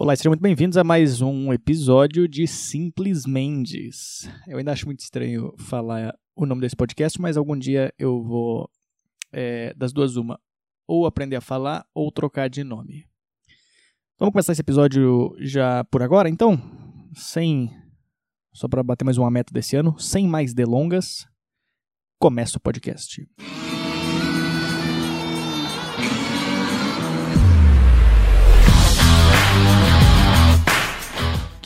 Olá, sejam muito bem-vindos a mais um episódio de Simples Mendes. Eu ainda acho muito estranho falar o nome desse podcast, mas algum dia eu vou, é, das duas, uma, ou aprender a falar ou trocar de nome. Vamos começar esse episódio já por agora, então? Sem. Só para bater mais uma meta desse ano, sem mais delongas, começa o podcast.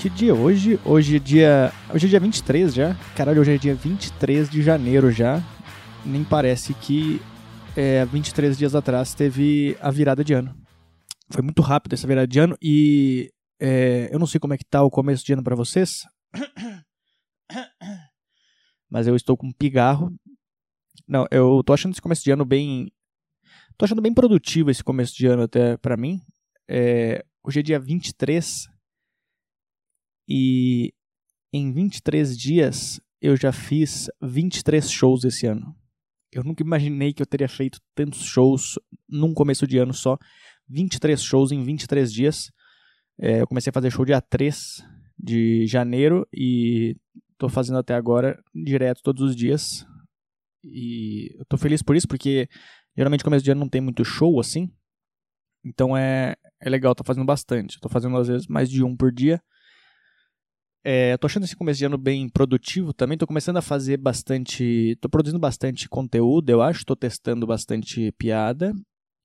É hoje? Hoje é dia. Hoje é dia 23 já. Caralho, hoje é dia 23 de janeiro já. Nem parece que é, 23 dias atrás teve a virada de ano. Foi muito rápido essa virada de ano e é, eu não sei como é que tá o começo de ano para vocês. Mas eu estou com um pigarro. Não, eu tô achando esse começo de ano bem. Tô achando bem produtivo esse começo de ano até para mim. É, hoje é dia 23 e em 23 dias eu já fiz 23 shows esse ano. Eu nunca imaginei que eu teria feito tantos shows num começo de ano só. 23 shows em 23 dias. É, eu comecei a fazer show dia 3 de janeiro e tô fazendo até agora direto todos os dias. E eu tô feliz por isso, porque geralmente começo de ano não tem muito show assim. Então é, é legal, tô fazendo bastante. tô fazendo às vezes mais de um por dia. É, tô achando esse começo de ano bem produtivo também. Tô começando a fazer bastante. Tô produzindo bastante conteúdo, eu acho. Tô testando bastante piada.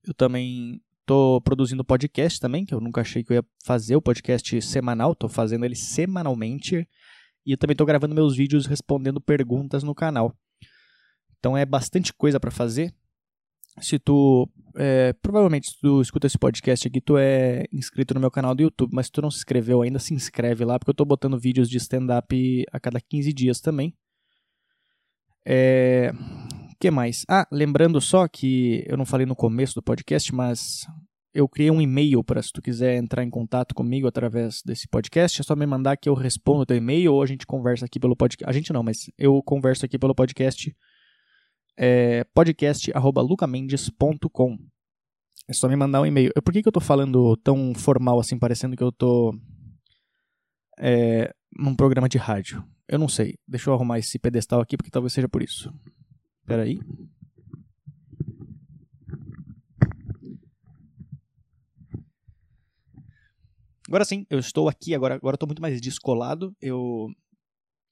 Eu também tô produzindo podcast também, que eu nunca achei que eu ia fazer o podcast semanal. Tô fazendo ele semanalmente. E eu também tô gravando meus vídeos respondendo perguntas no canal. Então é bastante coisa para fazer se tu é, provavelmente se tu escuta esse podcast aqui, tu é inscrito no meu canal do YouTube, mas se tu não se inscreveu ainda, se inscreve lá, porque eu tô botando vídeos de stand-up a cada 15 dias também. É... que mais? Ah, lembrando só que eu não falei no começo do podcast, mas eu criei um e-mail para se tu quiser entrar em contato comigo através desse podcast, é só me mandar que eu respondo teu e-mail ou a gente conversa aqui pelo podcast. A gente não, mas eu converso aqui pelo podcast é podcast.lucamendes.com. É só me mandar um e-mail. Por que, que eu tô falando tão formal assim, parecendo que eu tô é, num programa de rádio? Eu não sei. Deixa eu arrumar esse pedestal aqui, porque talvez seja por isso. Espera aí. Agora sim, eu estou aqui, agora, agora eu tô muito mais descolado. Eu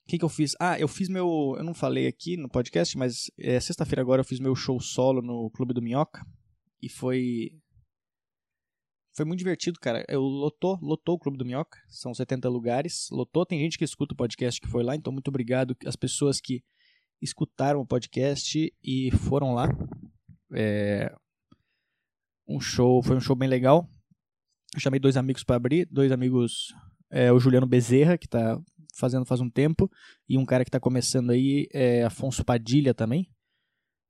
o que, que eu fiz? Ah, eu fiz meu. Eu não falei aqui no podcast, mas é, sexta-feira agora eu fiz meu show solo no Clube do Minhoca. E foi. Foi muito divertido, cara. Eu lotou, lotou o Clube do Minhoca. São 70 lugares. Lotou. Tem gente que escuta o podcast que foi lá, então muito obrigado às pessoas que escutaram o podcast e foram lá. É... Um show, foi um show bem legal. Eu chamei dois amigos para abrir, dois amigos, é, o Juliano Bezerra, que tá fazendo faz um tempo, e um cara que está começando aí é Afonso Padilha também.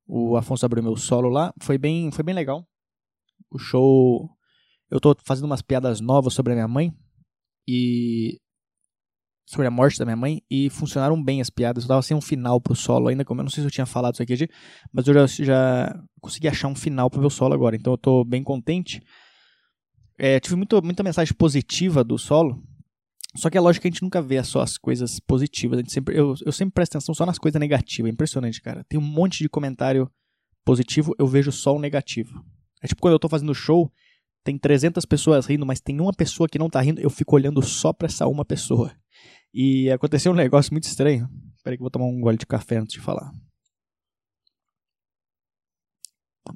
O Afonso abriu meu solo lá, foi bem, foi bem legal. O show, eu tô fazendo umas piadas novas sobre a minha mãe e sobre a morte da minha mãe e funcionaram bem as piadas. Eu tava sem um final pro solo ainda, como eu não sei se eu tinha falado isso aqui, mas eu já, já consegui achar um final pro meu solo agora, então eu tô bem contente. É, tive muito, muita mensagem positiva do solo, só que é lógico que a gente nunca vê só as coisas positivas. A gente sempre, eu, eu sempre presto atenção só nas coisas negativas. É impressionante, cara. Tem um monte de comentário positivo, eu vejo só o negativo. É tipo quando eu tô fazendo show, tem 300 pessoas rindo, mas tem uma pessoa que não tá rindo, eu fico olhando só pra essa uma pessoa. E aconteceu um negócio muito estranho. Peraí que eu vou tomar um gole de café antes de falar.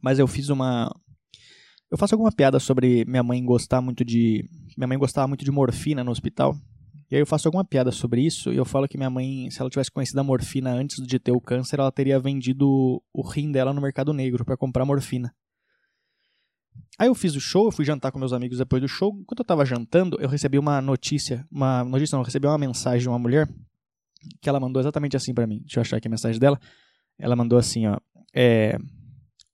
Mas eu fiz uma. Eu faço alguma piada sobre minha mãe gostar muito de. Minha mãe gostava muito de morfina no hospital. E aí eu faço alguma piada sobre isso e eu falo que minha mãe, se ela tivesse conhecido a morfina antes de ter o câncer, ela teria vendido o rim dela no mercado negro para comprar morfina. Aí eu fiz o show, eu fui jantar com meus amigos depois do show. Enquanto eu tava jantando, eu recebi uma notícia, uma notícia não, eu recebi uma mensagem de uma mulher que ela mandou exatamente assim para mim. Deixa eu achar aqui a mensagem dela. Ela mandou assim, ó, é,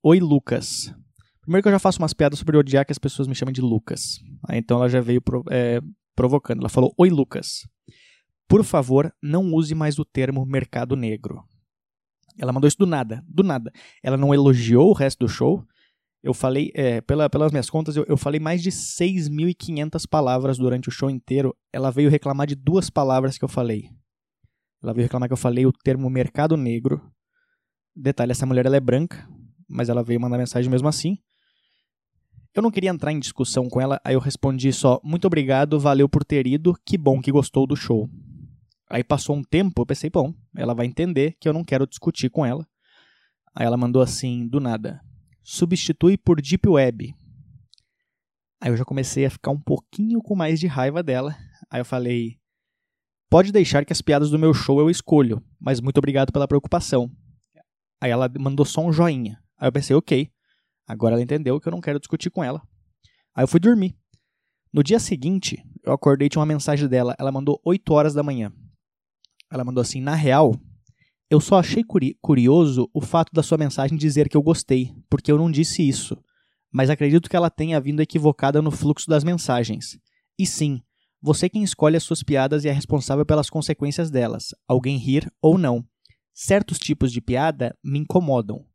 Oi Lucas. Primeiro que eu já faço umas piadas sobre odiar que as pessoas me chamem de Lucas. Aí então ela já veio é, provocando. Ela falou: Oi, Lucas. Por favor, não use mais o termo mercado negro. Ela mandou isso do nada, do nada. Ela não elogiou o resto do show. Eu falei, é, pela, pelas minhas contas, eu, eu falei mais de 6.500 palavras durante o show inteiro. Ela veio reclamar de duas palavras que eu falei. Ela veio reclamar que eu falei o termo mercado negro. Detalhe, essa mulher ela é branca, mas ela veio mandar mensagem mesmo assim. Eu não queria entrar em discussão com ela, aí eu respondi só: muito obrigado, valeu por ter ido, que bom que gostou do show. Aí passou um tempo, eu pensei, bom, ela vai entender que eu não quero discutir com ela. Aí ela mandou assim, do nada: substitui por Deep Web. Aí eu já comecei a ficar um pouquinho com mais de raiva dela. Aí eu falei: pode deixar que as piadas do meu show eu escolho, mas muito obrigado pela preocupação. Aí ela mandou só um joinha. Aí eu pensei, ok. Agora ela entendeu que eu não quero discutir com ela. Aí eu fui dormir. No dia seguinte, eu acordei e tinha uma mensagem dela. Ela mandou 8 horas da manhã. Ela mandou assim: Na real, eu só achei curi curioso o fato da sua mensagem dizer que eu gostei, porque eu não disse isso. Mas acredito que ela tenha vindo equivocada no fluxo das mensagens. E sim, você quem escolhe as suas piadas e é responsável pelas consequências delas, alguém rir ou não. Certos tipos de piada me incomodam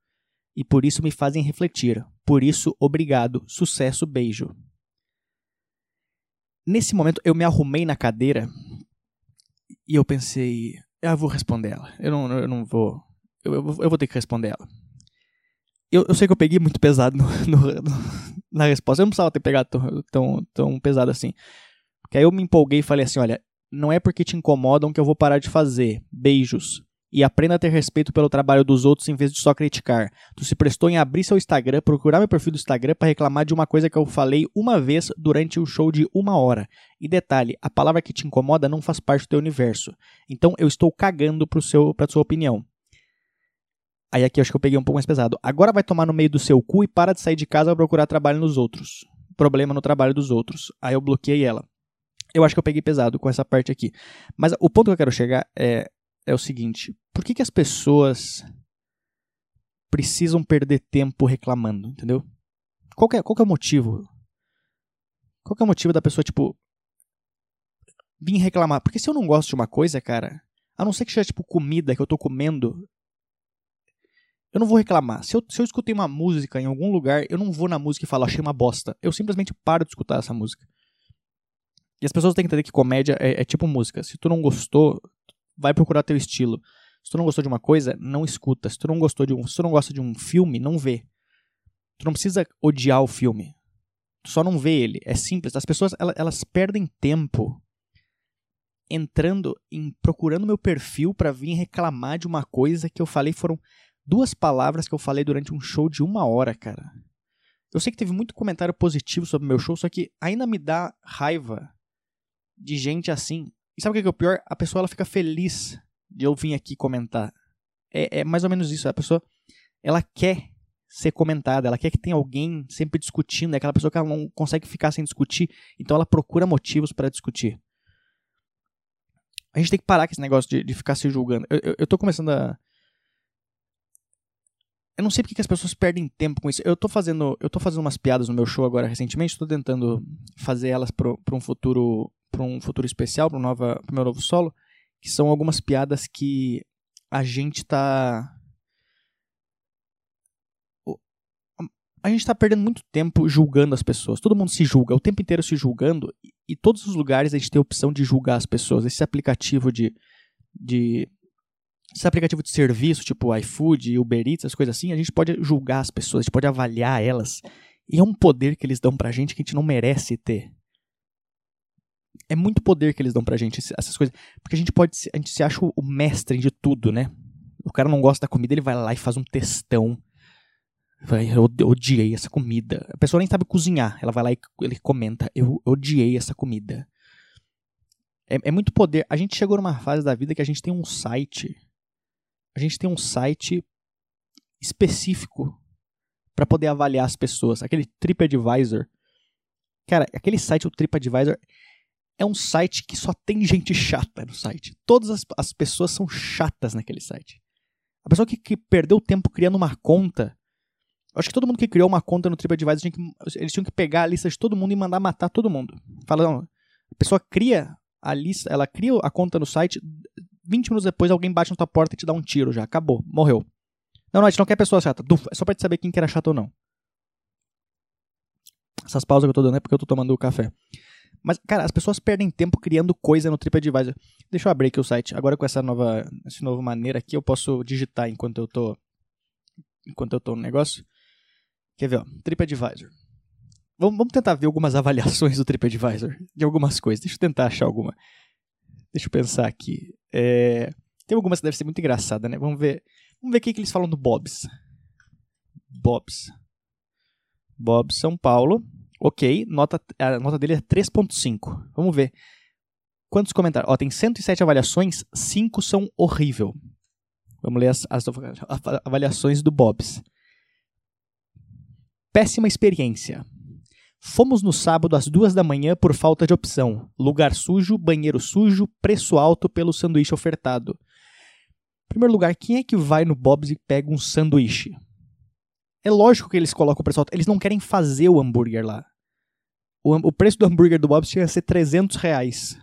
e por isso me fazem refletir. Por isso, obrigado, sucesso, beijo. Nesse momento, eu me arrumei na cadeira e eu pensei, eu vou responder ela. Eu não, eu não vou. Eu, eu, eu vou ter que responder ela. Eu, eu sei que eu peguei muito pesado no, no, no, na resposta. Eu não precisava ter pegado tão, tão, tão pesado assim. Porque aí eu me empolguei e falei assim: olha, não é porque te incomodam que eu vou parar de fazer. Beijos e aprenda a ter respeito pelo trabalho dos outros em vez de só criticar. Tu se prestou em abrir seu Instagram, procurar meu perfil do Instagram para reclamar de uma coisa que eu falei uma vez durante o show de uma hora. E detalhe, a palavra que te incomoda não faz parte do teu universo. Então eu estou cagando pro seu, pra sua opinião. Aí aqui eu acho que eu peguei um pouco mais pesado. Agora vai tomar no meio do seu cu e para de sair de casa para procurar trabalho nos outros. Problema no trabalho dos outros. Aí eu bloqueei ela. Eu acho que eu peguei pesado com essa parte aqui. Mas o ponto que eu quero chegar é é o seguinte: por que, que as pessoas precisam perder tempo reclamando, entendeu? Qual é, qual é o motivo? Qual é o motivo da pessoa, tipo, vir reclamar? Porque se eu não gosto de uma coisa, cara, a não ser que seja, tipo, comida que eu tô comendo, eu não vou reclamar. Se eu, se eu escutei uma música em algum lugar, eu não vou na música e falo, achei uma bosta. Eu simplesmente paro de escutar essa música. E as pessoas têm que entender que comédia é, é tipo música. Se tu não gostou, vai procurar teu estilo. Se tu não gostou de uma coisa, não escuta. Se tu não gostou de um, se tu não gosta de um filme, não vê. Tu não precisa odiar o filme. Tu só não vê ele. É simples. As pessoas elas, elas perdem tempo entrando em procurando meu perfil para vir reclamar de uma coisa que eu falei foram duas palavras que eu falei durante um show de uma hora, cara. Eu sei que teve muito comentário positivo sobre meu show, só que ainda me dá raiva de gente assim. E sabe o que é o pior? A pessoa ela fica feliz de eu vir aqui comentar. É, é mais ou menos isso. A pessoa ela quer ser comentada, ela quer que tenha alguém sempre discutindo, é aquela pessoa que ela não consegue ficar sem discutir, então ela procura motivos para discutir. A gente tem que parar com esse negócio de, de ficar se julgando. Eu, eu, eu tô começando a. Eu não sei porque que as pessoas perdem tempo com isso. Eu tô fazendo, eu tô fazendo umas piadas no meu show agora recentemente, estou tentando fazer elas para um futuro para um futuro especial, para o meu novo solo, que são algumas piadas que a gente tá. A gente tá perdendo muito tempo julgando as pessoas. Todo mundo se julga, o tempo inteiro se julgando, e, e todos os lugares a gente tem a opção de julgar as pessoas. Esse aplicativo de. de esse aplicativo de serviço, tipo iFood, Uber Eats, as coisas assim, a gente pode julgar as pessoas, a gente pode avaliar elas. E é um poder que eles dão pra gente que a gente não merece ter é muito poder que eles dão pra gente, essas coisas. Porque a gente pode. A gente se acha o mestre de tudo, né? O cara não gosta da comida, ele vai lá e faz um testão. Vai, eu odiei essa comida. A pessoa nem sabe cozinhar. Ela vai lá e ele comenta: Eu odiei essa comida. É, é muito poder. A gente chegou numa fase da vida que a gente tem um site. A gente tem um site específico para poder avaliar as pessoas. Aquele TripAdvisor. Cara, aquele site, o TripAdvisor, é um site que só tem gente chata no site. Todas as, as pessoas são chatas naquele site. A pessoa que, que perdeu tempo criando uma conta. Acho que todo mundo que criou uma conta no TripAdvisor, tinha que, eles tinham que pegar a lista de todo mundo e mandar matar todo mundo. Fala, não, a pessoa cria a lista, ela cria a conta no site, 20 minutos depois alguém bate na tua porta e te dá um tiro já. Acabou, morreu. Não, não, a gente não quer pessoa chata. É só pra te saber quem que era chato ou não. Essas pausas que eu tô dando é porque eu tô tomando café. Mas, cara, as pessoas perdem tempo criando coisa no TripAdvisor. Deixa eu abrir aqui o site. Agora com essa nova, essa nova maneira aqui, eu posso digitar enquanto eu tô enquanto eu tô no negócio. Quer ver, ó, TripAdvisor. Vamos, vamos tentar ver algumas avaliações do TripAdvisor de algumas coisas. Deixa eu tentar achar alguma. Deixa eu pensar aqui. É... Tem algumas que devem ser muito engraçada, né? Vamos ver. Vamos ver o que, que eles falam do Bob's. Bob's. Bob's São Paulo. Ok, nota, a nota dele é 3.5. Vamos ver. Quantos comentários? Ó, tem 107 avaliações, 5 são horrível. Vamos ler as, as avaliações do Bob's. Péssima experiência. Fomos no sábado às duas da manhã por falta de opção. Lugar sujo, banheiro sujo, preço alto pelo sanduíche ofertado. Em primeiro lugar, quem é que vai no Bob's e pega um sanduíche? É lógico que eles colocam o preço alto. Eles não querem fazer o hambúrguer lá. O, o preço do hambúrguer do Bob's tinha que ser 300 reais.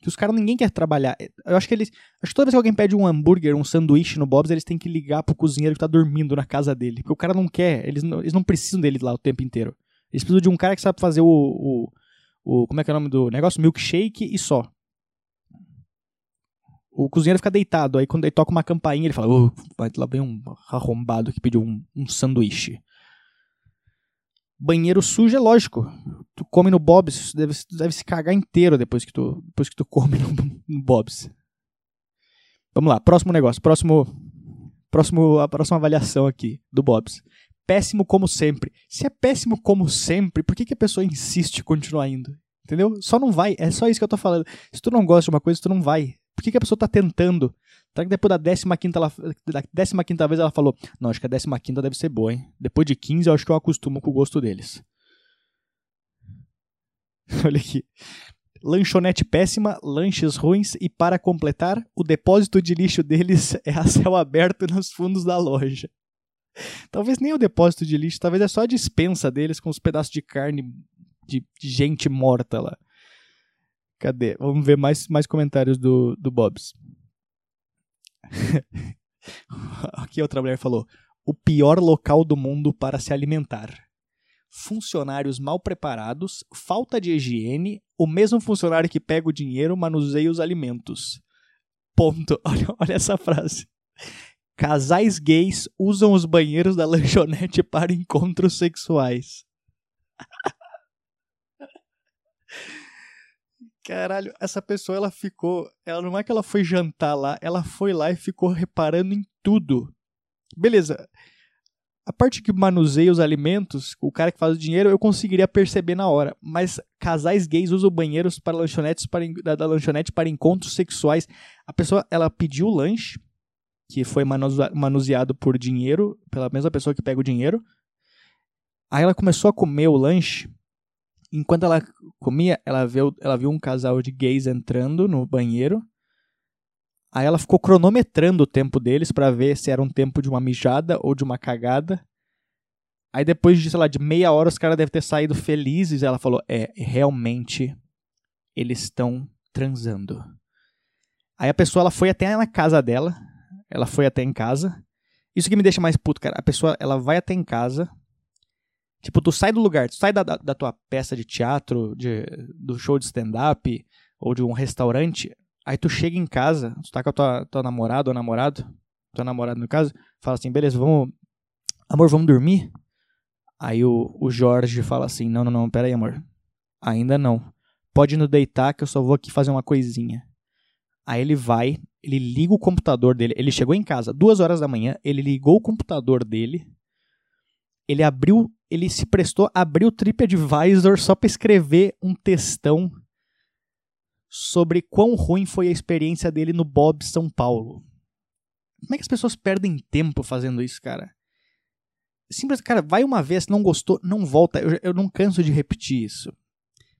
Que os caras ninguém quer trabalhar. Eu acho que eles. Acho que toda vez que alguém pede um hambúrguer, um sanduíche no Bob's, eles têm que ligar pro cozinheiro que tá dormindo na casa dele. Porque o cara não quer. Eles não, eles não precisam dele lá o tempo inteiro. Eles precisam de um cara que sabe fazer o. o, o como é que é o nome do negócio? Milkshake e só. O cozinheiro fica deitado, aí quando ele toca uma campainha, ele fala: oh, vai lá vem um arrombado que pediu um, um sanduíche. Banheiro sujo é lógico. Tu come no Bob's, deve, deve se cagar inteiro depois que tu, depois que tu come no, no Bob's. Vamos lá, próximo negócio, próximo, próximo, a próxima avaliação aqui do Bob's. Péssimo como sempre. Se é péssimo como sempre, por que, que a pessoa insiste em continuar indo? Entendeu? Só não vai. É só isso que eu tô falando. Se tu não gosta de uma coisa, tu não vai. Por que, que a pessoa tá tentando? Será que depois da 15 ela, da 15 vez ela falou: Não, acho que a 15 deve ser boa, hein? Depois de 15, eu acho que eu acostumo com o gosto deles. Olha aqui. Lanchonete péssima, lanches ruins e, para completar, o depósito de lixo deles é a céu aberto nos fundos da loja. Talvez nem o depósito de lixo, talvez é só a dispensa deles com os pedaços de carne de, de gente morta lá. Cadê? Vamos ver mais, mais comentários do, do Bob's. Aqui outra mulher falou: o pior local do mundo para se alimentar. Funcionários mal preparados, falta de higiene, o mesmo funcionário que pega o dinheiro manuseia os alimentos. Ponto. Olha, olha essa frase. Casais gays usam os banheiros da lanchonete para encontros sexuais. Caralho, essa pessoa ela ficou. Ela não é que ela foi jantar lá, ela foi lá e ficou reparando em tudo. Beleza. A parte que manuseia os alimentos, o cara que faz o dinheiro, eu conseguiria perceber na hora. Mas casais gays usam banheiros para lanchonetes para, da, da lanchonete para encontros sexuais. A pessoa ela pediu o lanche, que foi manuseado por dinheiro, pela mesma pessoa que pega o dinheiro. Aí ela começou a comer o lanche enquanto ela comia, ela viu, ela viu um casal de gays entrando no banheiro. Aí ela ficou cronometrando o tempo deles para ver se era um tempo de uma mijada ou de uma cagada. Aí depois de, sei lá, de meia hora os caras devem ter saído felizes. Ela falou: É, realmente eles estão transando. Aí a pessoa ela foi até na casa dela. Ela foi até em casa. Isso que me deixa mais puto, cara. A pessoa ela vai até em casa, Tipo, tu sai do lugar, tu sai da, da, tua peça de teatro, de, do show de stand-up, ou de um restaurante, aí tu chega em casa, tu tá com a tua, tua namorada ou namorado, tua namorada no caso, fala assim, beleza, vamos, amor, vamos dormir? Aí o, o Jorge fala assim, não, não, não, pera aí, amor, ainda não, pode nos deitar que eu só vou aqui fazer uma coisinha. Aí ele vai, ele liga o computador dele, ele chegou em casa, duas horas da manhã, ele ligou o computador dele, ele abriu, ele se prestou a abrir o TripAdvisor só para escrever um textão sobre quão ruim foi a experiência dele no Bob São Paulo. Como é que as pessoas perdem tempo fazendo isso, cara? Simples, cara, vai uma vez, não gostou, não volta. Eu, eu não canso de repetir isso.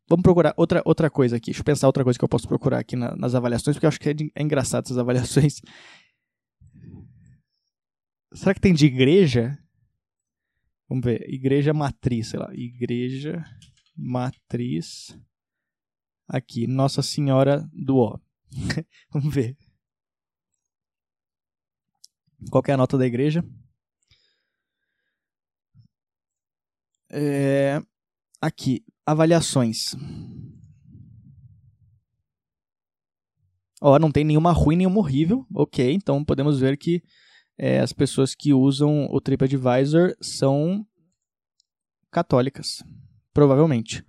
Vamos procurar outra, outra coisa aqui. Deixa eu pensar outra coisa que eu posso procurar aqui na, nas avaliações, porque eu acho que é, é engraçado essas avaliações. Será que tem de igreja? Vamos ver. Igreja matriz, sei lá. Igreja matriz. Aqui. Nossa Senhora do Ó. Vamos ver. Qual é a nota da igreja? É... Aqui, avaliações. Ó, não tem nenhuma ruim, nenhuma horrível. Ok, então podemos ver que é, as pessoas que usam o TripAdvisor são católicas. Provavelmente.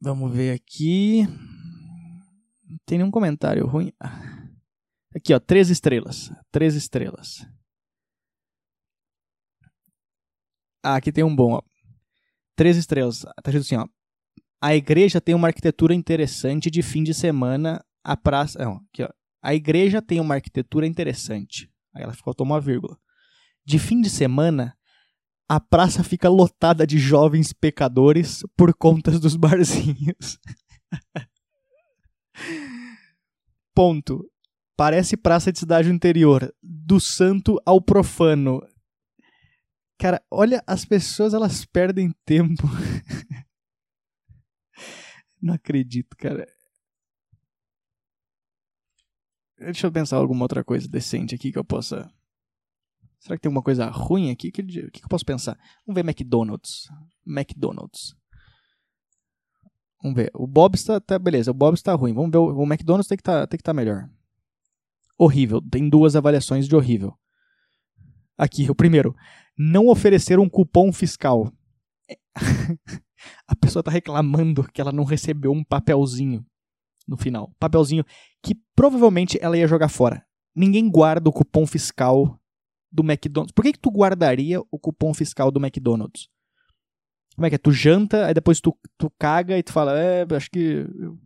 Vamos ver aqui. Não tem nenhum comentário ruim. Aqui, ó, três estrelas. Três estrelas. Ah, aqui tem um bom, ó. Três estrelas. Tá escrito assim, ó. A igreja tem uma arquitetura interessante de fim de semana. A praça. Não, aqui, ó. A igreja tem uma arquitetura interessante. Aí ela ficou uma vírgula. De fim de semana, a praça fica lotada de jovens pecadores por conta dos barzinhos. Ponto. Parece praça de cidade interior, do santo ao profano. Cara, olha, as pessoas elas perdem tempo. Não acredito, cara. Deixa eu pensar alguma outra coisa decente aqui que eu possa. Será que tem alguma coisa ruim aqui? O que, que, que eu posso pensar? Vamos ver McDonald's. McDonald's. Vamos ver. O Bob está. Tá, beleza, o Bob está ruim. Vamos ver. O, o McDonald's tem que tá, estar tá melhor. Horrível. Tem duas avaliações de horrível. Aqui, o primeiro. Não oferecer um cupom fiscal. A pessoa está reclamando que ela não recebeu um papelzinho no final. Papelzinho que provavelmente ela ia jogar fora. Ninguém guarda o cupom fiscal do McDonald's. Por que, que tu guardaria o cupom fiscal do McDonald's? Como é que é? Tu janta, aí depois tu, tu caga e tu fala, é, acho que eu,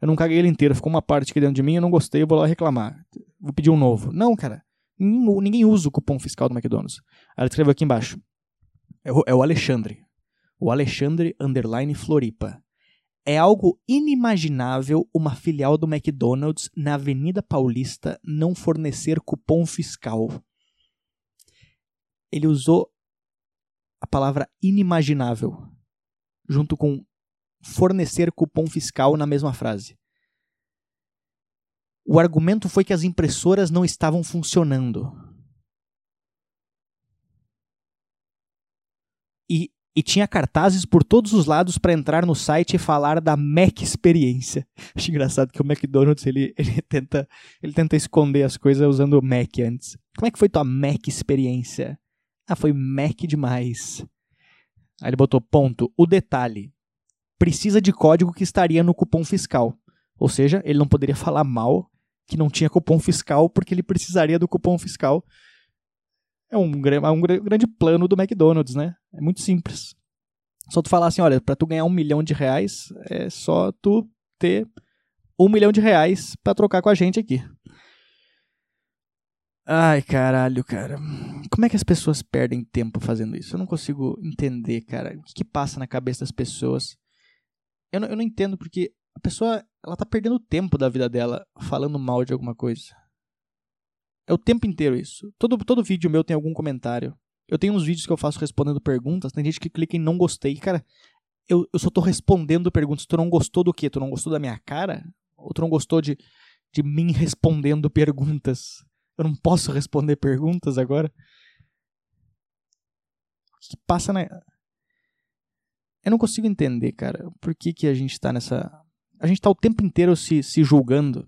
eu não caguei ele inteiro, ficou uma parte aqui dentro de mim, eu não gostei, eu vou lá reclamar. Vou pedir um novo. Não, cara. Ninguém, usa o cupom fiscal do McDonald's. Ela escreveu aqui embaixo. É o, é o Alexandre. O Alexandre Underline Floripa. É algo inimaginável uma filial do McDonald's na Avenida Paulista não fornecer cupom fiscal. Ele usou a palavra inimaginável junto com fornecer cupom fiscal na mesma frase. O argumento foi que as impressoras não estavam funcionando. E e tinha cartazes por todos os lados para entrar no site e falar da Mac experiência. Acho engraçado que o McDonald's ele, ele, tenta, ele tenta esconder as coisas usando o Mac antes. Como é que foi tua Mac experiência? Ah, foi Mac demais. Aí ele botou ponto. O detalhe: precisa de código que estaria no cupom fiscal. Ou seja, ele não poderia falar mal que não tinha cupom fiscal porque ele precisaria do cupom fiscal é um, é um grande plano do McDonald's, né? É muito simples. Só tu falar assim, olha, para tu ganhar um milhão de reais, é só tu ter um milhão de reais para trocar com a gente aqui. Ai, caralho, cara. Como é que as pessoas perdem tempo fazendo isso? Eu não consigo entender, cara. O que, que passa na cabeça das pessoas? Eu não, eu não entendo porque a pessoa, ela tá perdendo tempo da vida dela falando mal de alguma coisa. É o tempo inteiro isso. Todo, todo vídeo meu tem algum comentário. Eu tenho uns vídeos que eu faço respondendo perguntas. Tem gente que clica em não gostei. Cara, eu, eu só tô respondendo perguntas. Tu não gostou do quê? Tu não gostou da minha cara? Ou tu não gostou de, de mim respondendo perguntas? Eu não posso responder perguntas agora? O que, passa na. Eu não consigo entender, cara, por que, que a gente tá nessa. A gente tá o tempo inteiro se, se julgando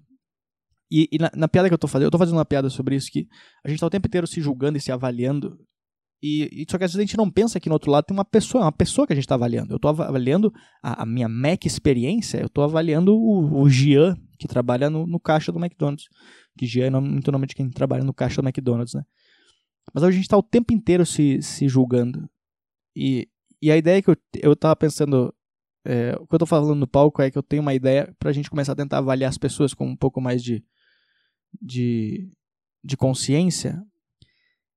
e, e na, na, piada que eu tô fazendo, eu tô fazendo uma piada sobre isso, que a gente tá o tempo inteiro se julgando e se avaliando. E, e só que às vezes a gente não pensa que no outro lado tem uma pessoa, uma pessoa que a gente tá avaliando. Eu tô avaliando a, a minha Mac experiência, eu tô avaliando o, o Gian, que trabalha no, no caixa do McDonald's. Que Gian é muito nome de quem trabalha no caixa do McDonald's, né? Mas a gente tá o tempo inteiro se, se julgando. E, e a ideia que eu, eu tava pensando é, o que eu tô falando no palco é que eu tenho uma ideia pra gente começar a tentar avaliar as pessoas com um pouco mais de, de, de consciência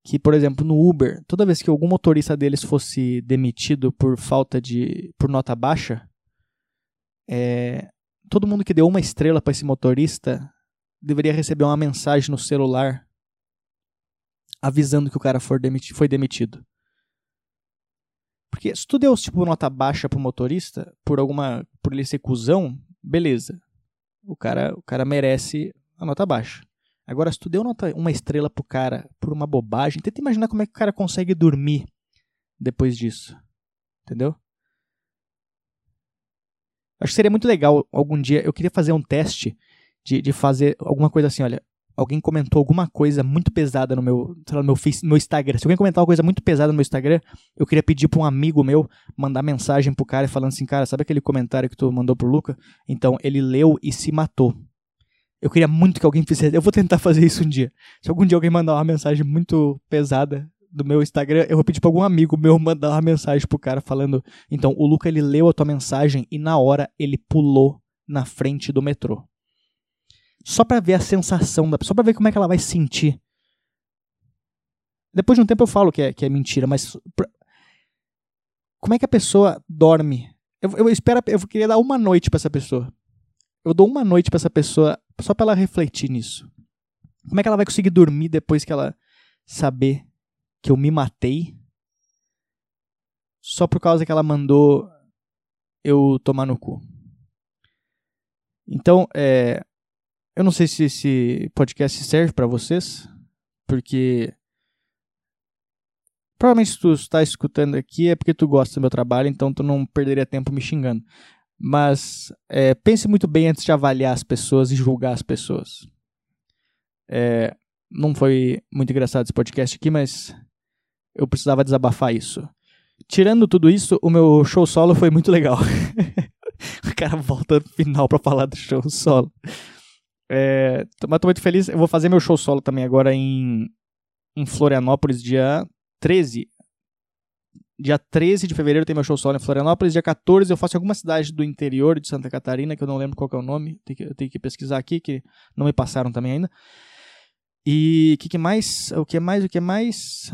que, por exemplo, no Uber, toda vez que algum motorista deles fosse demitido por falta de. por nota baixa, é, todo mundo que deu uma estrela para esse motorista deveria receber uma mensagem no celular avisando que o cara demiti foi demitido. Porque se tu deu tipo nota baixa pro motorista por alguma por ele ser cuzão, beleza. O cara, o cara merece a nota baixa. Agora, se tu deu nota, uma estrela pro cara por uma bobagem, tenta imaginar como é que o cara consegue dormir depois disso. Entendeu? Acho que seria muito legal algum dia. Eu queria fazer um teste de, de fazer alguma coisa assim, olha. Alguém comentou alguma coisa muito pesada no meu, lá, no meu, face, meu Instagram. Se alguém comentar uma coisa muito pesada no meu Instagram, eu queria pedir para um amigo meu mandar mensagem pro cara falando assim, cara, sabe aquele comentário que tu mandou pro Luca? Então, ele leu e se matou. Eu queria muito que alguém fizesse. Eu vou tentar fazer isso um dia. Se algum dia alguém mandar uma mensagem muito pesada do meu Instagram, eu vou pedir para algum amigo meu mandar uma mensagem pro cara falando: "Então, o Luca ele leu a tua mensagem e na hora ele pulou na frente do metrô". Só para ver a sensação da pessoa, só para ver como é que ela vai se sentir. Depois de um tempo eu falo que é, que é mentira, mas pra... como é que a pessoa dorme? Eu, eu espero, eu queria dar uma noite para essa pessoa. Eu dou uma noite para essa pessoa só para ela refletir nisso. Como é que ela vai conseguir dormir depois que ela saber que eu me matei só por causa que ela mandou eu tomar no cu? Então, é, eu não sei se esse podcast serve para vocês, porque provavelmente tu está escutando aqui é porque tu gosta do meu trabalho, então tu não perderia tempo me xingando. Mas é, pense muito bem antes de avaliar as pessoas e julgar as pessoas. É, não foi muito engraçado esse podcast aqui, mas eu precisava desabafar isso. Tirando tudo isso, o meu show solo foi muito legal. o cara volta no final para falar do show solo. É, mas tô muito feliz. Eu vou fazer meu show solo também agora em, em Florianópolis, dia 13. Dia 13 de fevereiro tem meu show solo em Florianópolis. Dia 14 eu faço em alguma cidade do interior de Santa Catarina, que eu não lembro qual é o nome. Tem que, eu tenho que pesquisar aqui, que não me passaram também ainda. E o que, que mais? O que mais? O que mais?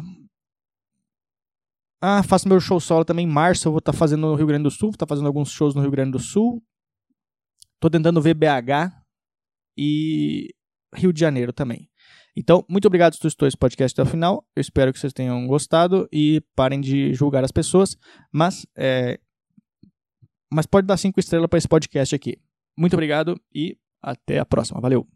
Ah, faço meu show solo também em março. Eu vou estar tá fazendo no Rio Grande do Sul. Vou estar tá fazendo alguns shows no Rio Grande do Sul. Tô tentando ver BH e Rio de Janeiro também. Então, muito obrigado se tu estou esse podcast até o final. Eu espero que vocês tenham gostado e parem de julgar as pessoas. Mas, é... mas pode dar cinco estrelas para esse podcast aqui. Muito obrigado e até a próxima. Valeu!